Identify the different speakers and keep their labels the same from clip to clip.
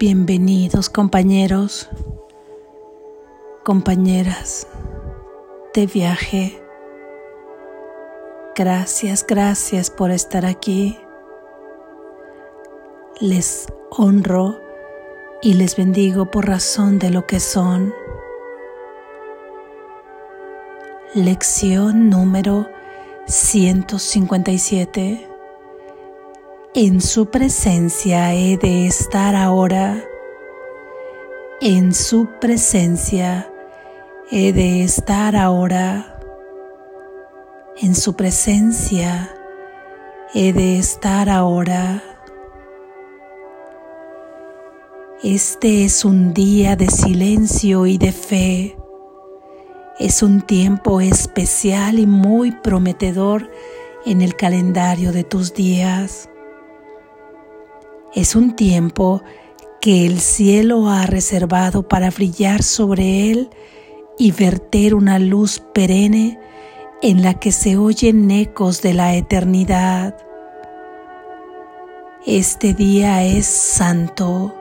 Speaker 1: Bienvenidos compañeros, compañeras de viaje. Gracias, gracias por estar aquí. Les honro y les bendigo por razón de lo que son. Lección número 157. En su presencia he de estar ahora. En su presencia he de estar ahora. En su presencia he de estar ahora. Este es un día de silencio y de fe. Es un tiempo especial y muy prometedor en el calendario de tus días. Es un tiempo que el cielo ha reservado para brillar sobre él y verter una luz perenne en la que se oyen ecos de la eternidad. Este día es santo,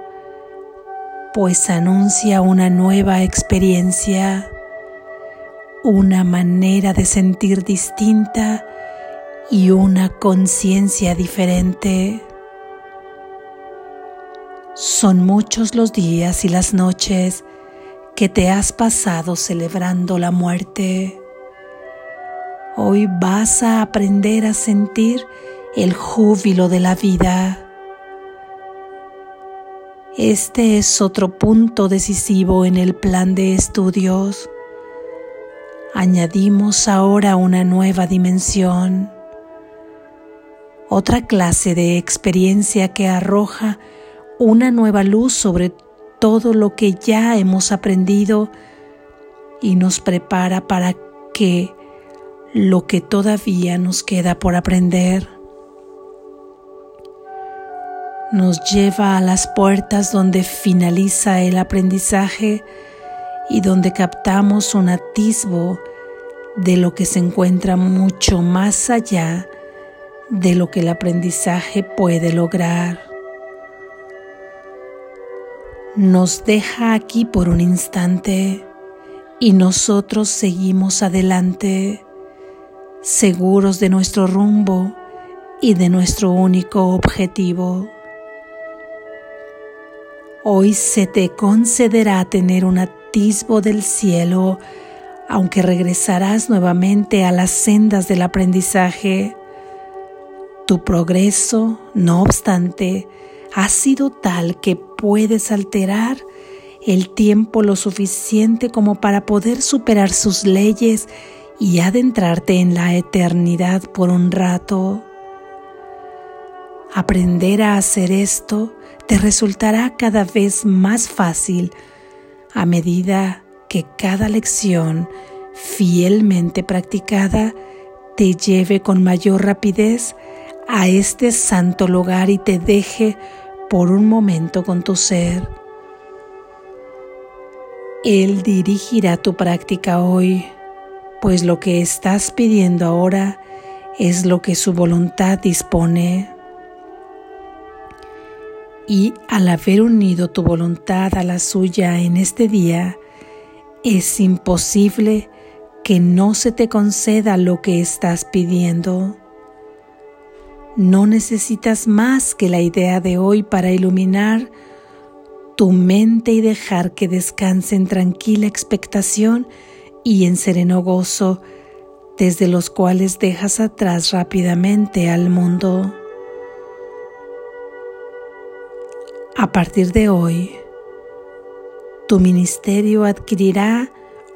Speaker 1: pues anuncia una nueva experiencia, una manera de sentir distinta y una conciencia diferente. Son muchos los días y las noches que te has pasado celebrando la muerte. Hoy vas a aprender a sentir el júbilo de la vida. Este es otro punto decisivo en el plan de estudios. Añadimos ahora una nueva dimensión, otra clase de experiencia que arroja una nueva luz sobre todo lo que ya hemos aprendido y nos prepara para que lo que todavía nos queda por aprender nos lleva a las puertas donde finaliza el aprendizaje y donde captamos un atisbo de lo que se encuentra mucho más allá de lo que el aprendizaje puede lograr nos deja aquí por un instante y nosotros seguimos adelante, seguros de nuestro rumbo y de nuestro único objetivo. Hoy se te concederá tener un atisbo del cielo, aunque regresarás nuevamente a las sendas del aprendizaje. Tu progreso, no obstante, ha sido tal que puedes alterar el tiempo lo suficiente como para poder superar sus leyes y adentrarte en la eternidad por un rato. Aprender a hacer esto te resultará cada vez más fácil a medida que cada lección fielmente practicada te lleve con mayor rapidez a este santo lugar y te deje por un momento con tu ser. Él dirigirá tu práctica hoy, pues lo que estás pidiendo ahora es lo que su voluntad dispone. Y al haber unido tu voluntad a la suya en este día, es imposible que no se te conceda lo que estás pidiendo. No necesitas más que la idea de hoy para iluminar tu mente y dejar que descanse en tranquila expectación y en sereno gozo, desde los cuales dejas atrás rápidamente al mundo. A partir de hoy, tu ministerio adquirirá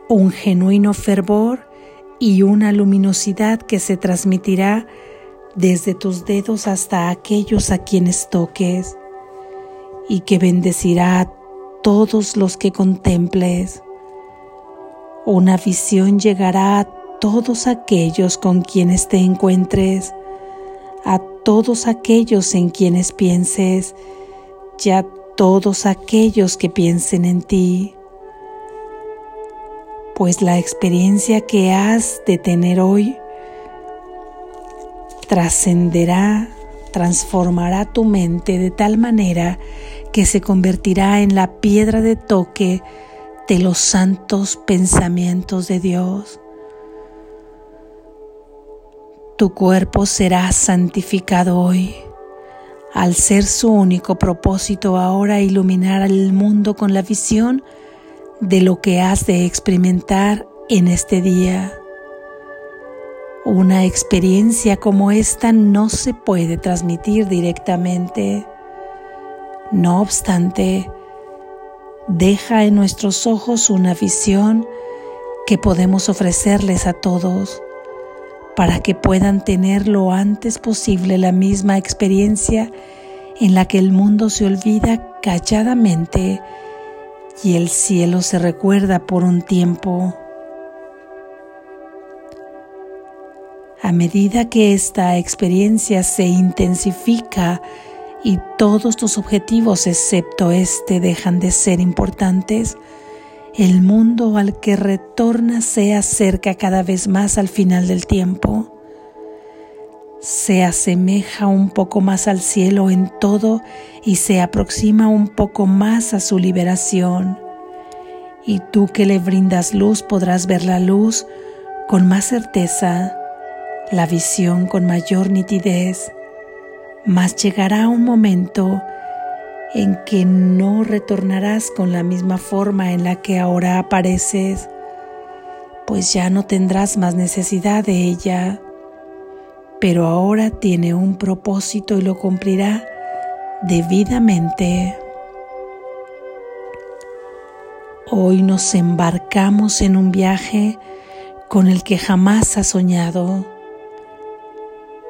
Speaker 1: un genuino fervor y una luminosidad que se transmitirá desde tus dedos hasta aquellos a quienes toques, y que bendecirá a todos los que contemples. Una visión llegará a todos aquellos con quienes te encuentres, a todos aquellos en quienes pienses y a todos aquellos que piensen en ti. Pues la experiencia que has de tener hoy trascenderá transformará tu mente de tal manera que se convertirá en la piedra de toque de los santos pensamientos de Dios. Tu cuerpo será santificado hoy, al ser su único propósito ahora iluminar al mundo con la visión de lo que has de experimentar en este día. Una experiencia como esta no se puede transmitir directamente. No obstante, deja en nuestros ojos una visión que podemos ofrecerles a todos para que puedan tener lo antes posible la misma experiencia en la que el mundo se olvida calladamente y el cielo se recuerda por un tiempo. A medida que esta experiencia se intensifica y todos tus objetivos excepto este dejan de ser importantes, el mundo al que retorna se acerca cada vez más al final del tiempo. Se asemeja un poco más al cielo en todo y se aproxima un poco más a su liberación. Y tú que le brindas luz podrás ver la luz con más certeza, la visión con mayor nitidez. Mas llegará un momento en que no retornarás con la misma forma en la que ahora apareces, pues ya no tendrás más necesidad de ella, pero ahora tiene un propósito y lo cumplirá debidamente. Hoy nos embarcamos en un viaje con el que jamás has soñado,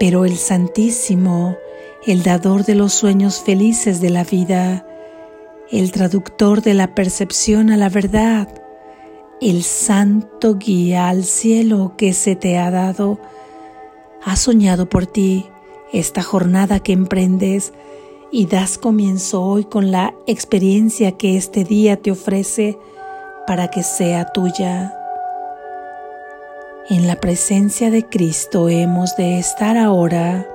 Speaker 1: pero el Santísimo el dador de los sueños felices de la vida, el traductor de la percepción a la verdad, el santo guía al cielo que se te ha dado, ha soñado por ti esta jornada que emprendes y das comienzo hoy con la experiencia que este día te ofrece para que sea tuya. En la presencia de Cristo hemos de estar ahora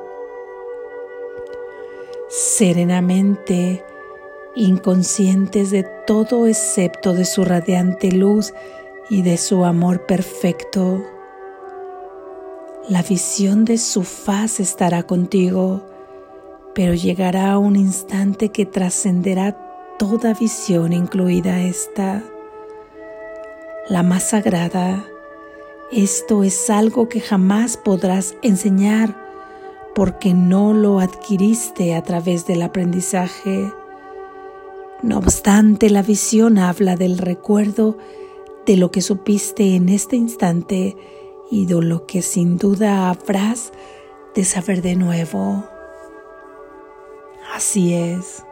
Speaker 1: serenamente, inconscientes de todo excepto de su radiante luz y de su amor perfecto. La visión de su faz estará contigo, pero llegará un instante que trascenderá toda visión, incluida esta, la más sagrada. Esto es algo que jamás podrás enseñar porque no lo adquiriste a través del aprendizaje. No obstante, la visión habla del recuerdo de lo que supiste en este instante y de lo que sin duda habrás de saber de nuevo. Así es.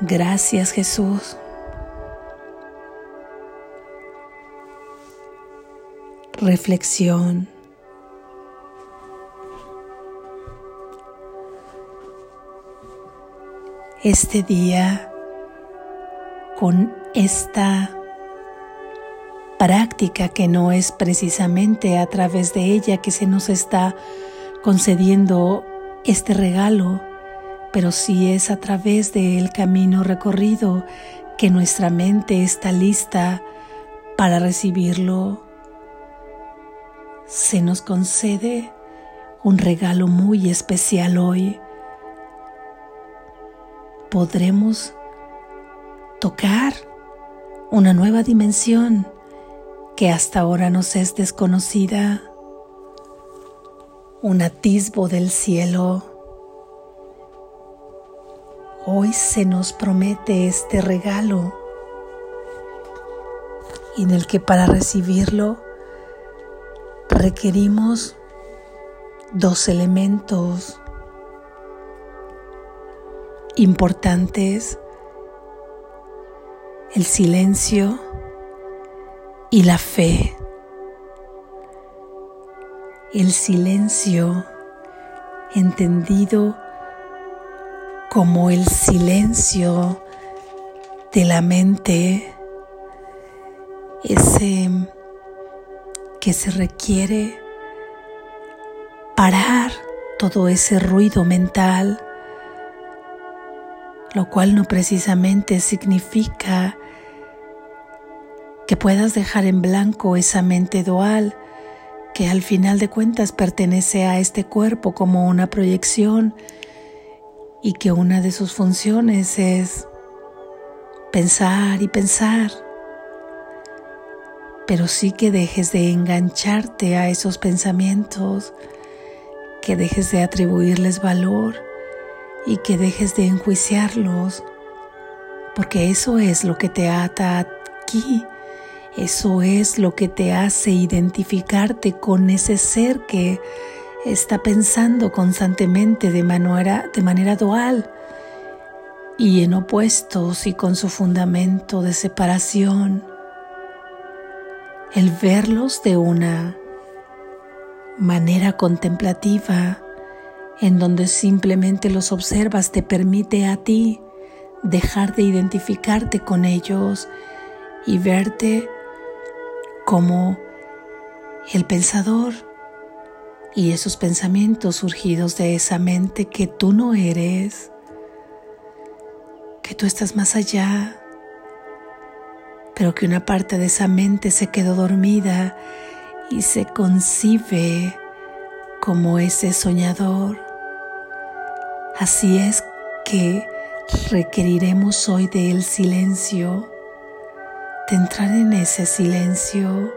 Speaker 1: Gracias Jesús. Reflexión. este día con esta práctica que no es precisamente a través de ella que se nos está concediendo este regalo, pero sí es a través del camino recorrido que nuestra mente está lista para recibirlo. Se nos concede un regalo muy especial hoy podremos tocar una nueva dimensión que hasta ahora nos es desconocida, un atisbo del cielo. Hoy se nos promete este regalo en el que para recibirlo requerimos dos elementos importantes el silencio y la fe. El silencio entendido como el silencio de la mente, ese que se requiere parar todo ese ruido mental, lo cual no precisamente significa que puedas dejar en blanco esa mente dual que al final de cuentas pertenece a este cuerpo como una proyección y que una de sus funciones es pensar y pensar, pero sí que dejes de engancharte a esos pensamientos, que dejes de atribuirles valor y que dejes de enjuiciarlos, porque eso es lo que te ata aquí eso es lo que te hace identificarte con ese ser que está pensando constantemente de manera, de manera dual y en opuestos y con su fundamento de separación. El verlos de una manera contemplativa, en donde simplemente los observas, te permite a ti dejar de identificarte con ellos y verte como el pensador y esos pensamientos surgidos de esa mente que tú no eres, que tú estás más allá, pero que una parte de esa mente se quedó dormida y se concibe como ese soñador. Así es que requeriremos hoy del silencio de entrar en ese silencio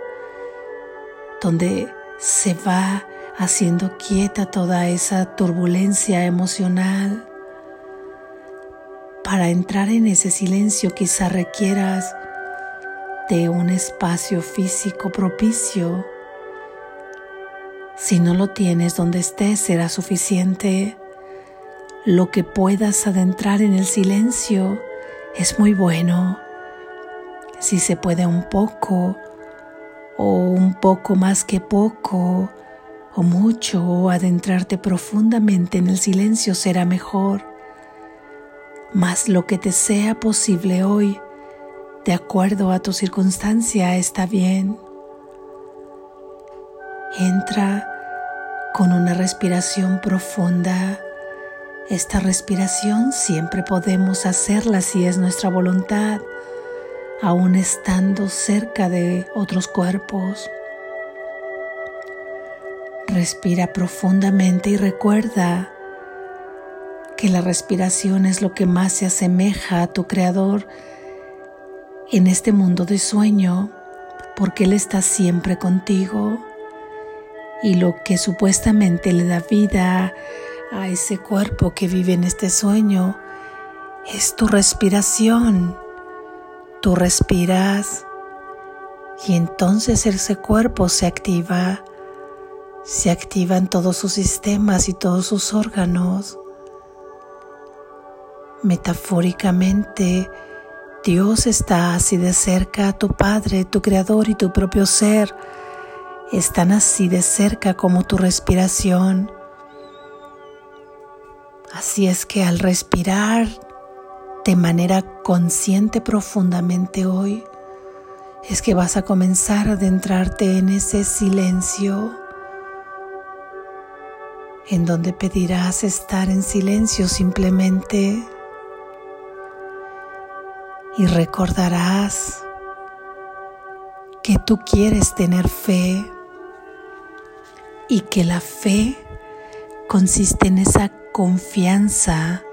Speaker 1: donde se va haciendo quieta toda esa turbulencia emocional. Para entrar en ese silencio quizá requieras de un espacio físico propicio. Si no lo tienes donde estés será suficiente. Lo que puedas adentrar en el silencio es muy bueno si se puede un poco o un poco más que poco o mucho o adentrarte profundamente en el silencio será mejor. Mas lo que te sea posible hoy, de acuerdo a tu circunstancia, está bien. Entra con una respiración profunda. Esta respiración siempre podemos hacerla si es nuestra voluntad aún estando cerca de otros cuerpos. Respira profundamente y recuerda que la respiración es lo que más se asemeja a tu Creador en este mundo de sueño, porque Él está siempre contigo. Y lo que supuestamente le da vida a ese cuerpo que vive en este sueño es tu respiración. Tú respiras y entonces ese cuerpo se activa, se activan todos sus sistemas y todos sus órganos. Metafóricamente, Dios está así de cerca, tu Padre, tu Creador y tu propio ser están así de cerca como tu respiración. Así es que al respirar de manera consciente profundamente hoy, es que vas a comenzar a adentrarte en ese silencio en donde pedirás estar en silencio simplemente y recordarás que tú quieres tener fe y que la fe consiste en esa confianza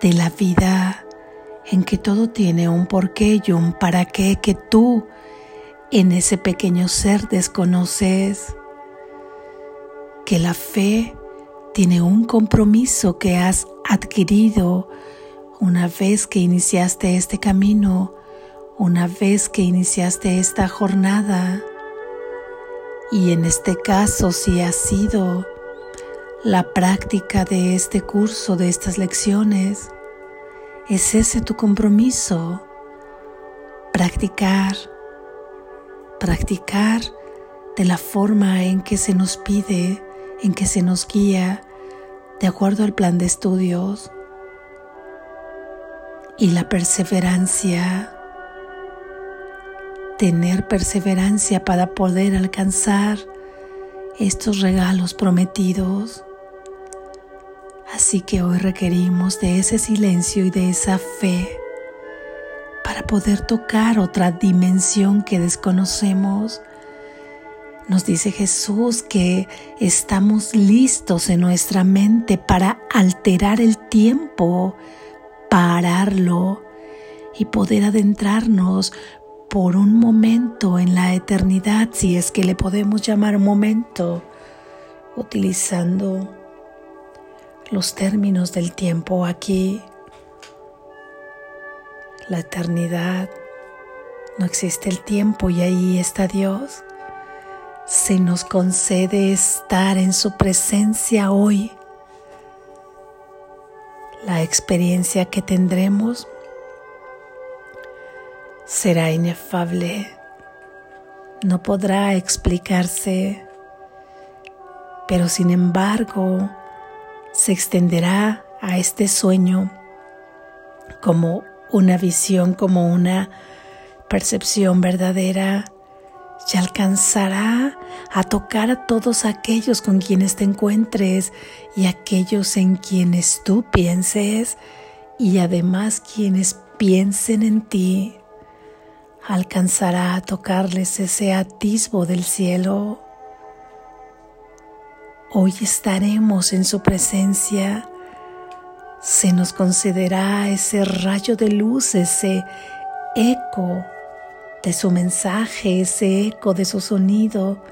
Speaker 1: de la vida en que todo tiene un porqué y un para qué que tú en ese pequeño ser desconoces, que la fe tiene un compromiso que has adquirido una vez que iniciaste este camino, una vez que iniciaste esta jornada. Y en este caso, si ha sido la práctica de este curso, de estas lecciones, ¿Es ese tu compromiso? Practicar, practicar de la forma en que se nos pide, en que se nos guía, de acuerdo al plan de estudios. Y la perseverancia, tener perseverancia para poder alcanzar estos regalos prometidos Así que hoy requerimos de ese silencio y de esa fe para poder tocar otra dimensión que desconocemos. Nos dice Jesús que estamos listos en nuestra mente para alterar el tiempo, pararlo y poder adentrarnos por un momento en la eternidad, si es que le podemos llamar momento, utilizando los términos del tiempo aquí. La eternidad, no existe el tiempo y ahí está Dios. Se nos concede estar en su presencia hoy. Experiencia que tendremos será inefable, no podrá explicarse, pero sin embargo se extenderá a este sueño como una visión, como una percepción verdadera y alcanzará a tocar a todos aquellos con quienes te encuentres y aquellos en quienes tú pienses y además quienes piensen en ti. Alcanzará a tocarles ese atisbo del cielo Hoy estaremos en su presencia. Se nos concederá ese rayo de luz, ese eco de su mensaje, ese eco de su sonido,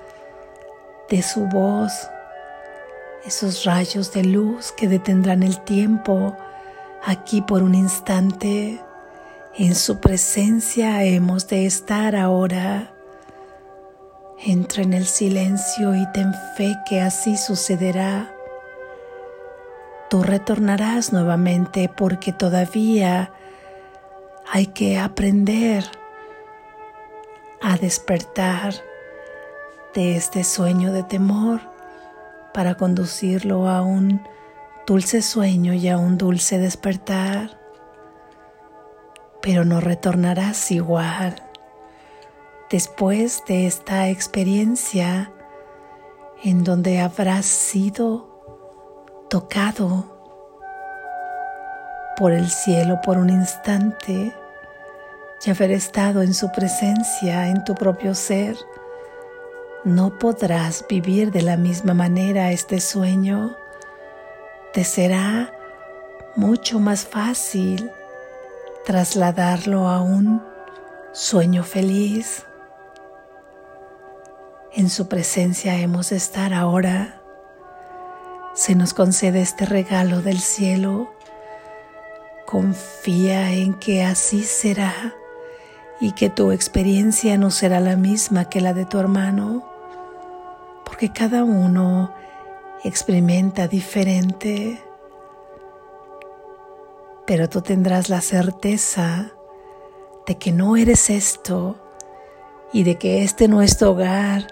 Speaker 1: de su voz, esos rayos de luz que detendrán el tiempo aquí por un instante. En su presencia hemos de estar ahora. Entra en el silencio y ten fe que así sucederá. Tú retornarás nuevamente porque todavía hay que aprender a despertar de este sueño de temor para conducirlo a un dulce sueño y a un dulce despertar. Pero no retornarás igual después de esta experiencia en donde habrás sido tocado por el cielo por un instante y haber estado en su presencia en tu propio ser, no podrás vivir de la misma manera este sueño. Te será mucho más fácil trasladarlo a un sueño feliz en su presencia hemos de estar ahora. Se nos concede este regalo del cielo. Confía en que así será y que tu experiencia no será la misma que la de tu hermano, porque cada uno experimenta diferente. Pero tú tendrás la certeza de que no eres esto y de que este no es tu hogar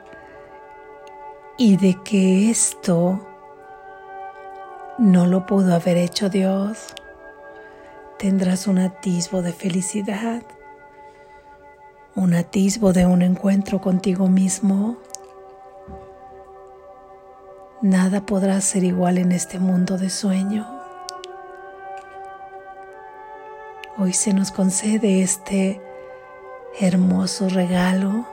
Speaker 1: y de que esto no lo pudo haber hecho Dios, tendrás un atisbo de felicidad, un atisbo de un encuentro contigo mismo. Nada podrá ser igual en este mundo de sueño. Hoy se nos concede este hermoso regalo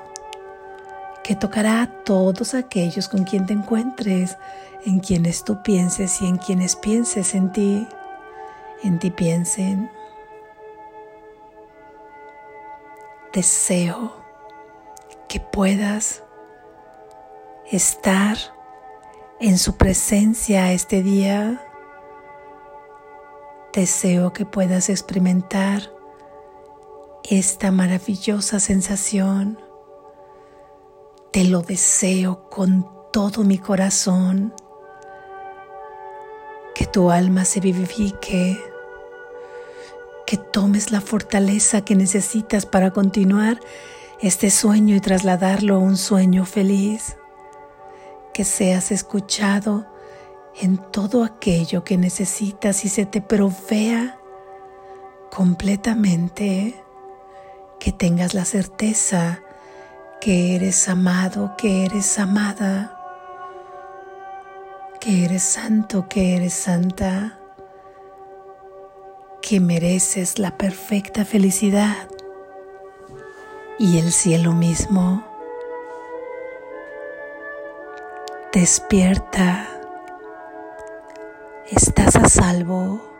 Speaker 1: que tocará a todos aquellos con quien te encuentres, en quienes tú pienses y en quienes pienses en ti, en ti piensen. Deseo que puedas estar en su presencia este día. Deseo que puedas experimentar esta maravillosa sensación te lo deseo con todo mi corazón. Que tu alma se vivifique. Que tomes la fortaleza que necesitas para continuar este sueño y trasladarlo a un sueño feliz. Que seas escuchado en todo aquello que necesitas y se te provea completamente. Que tengas la certeza que eres amado, que eres amada, que eres santo, que eres santa. Que mereces la perfecta felicidad y el cielo mismo. Despierta, estás a salvo.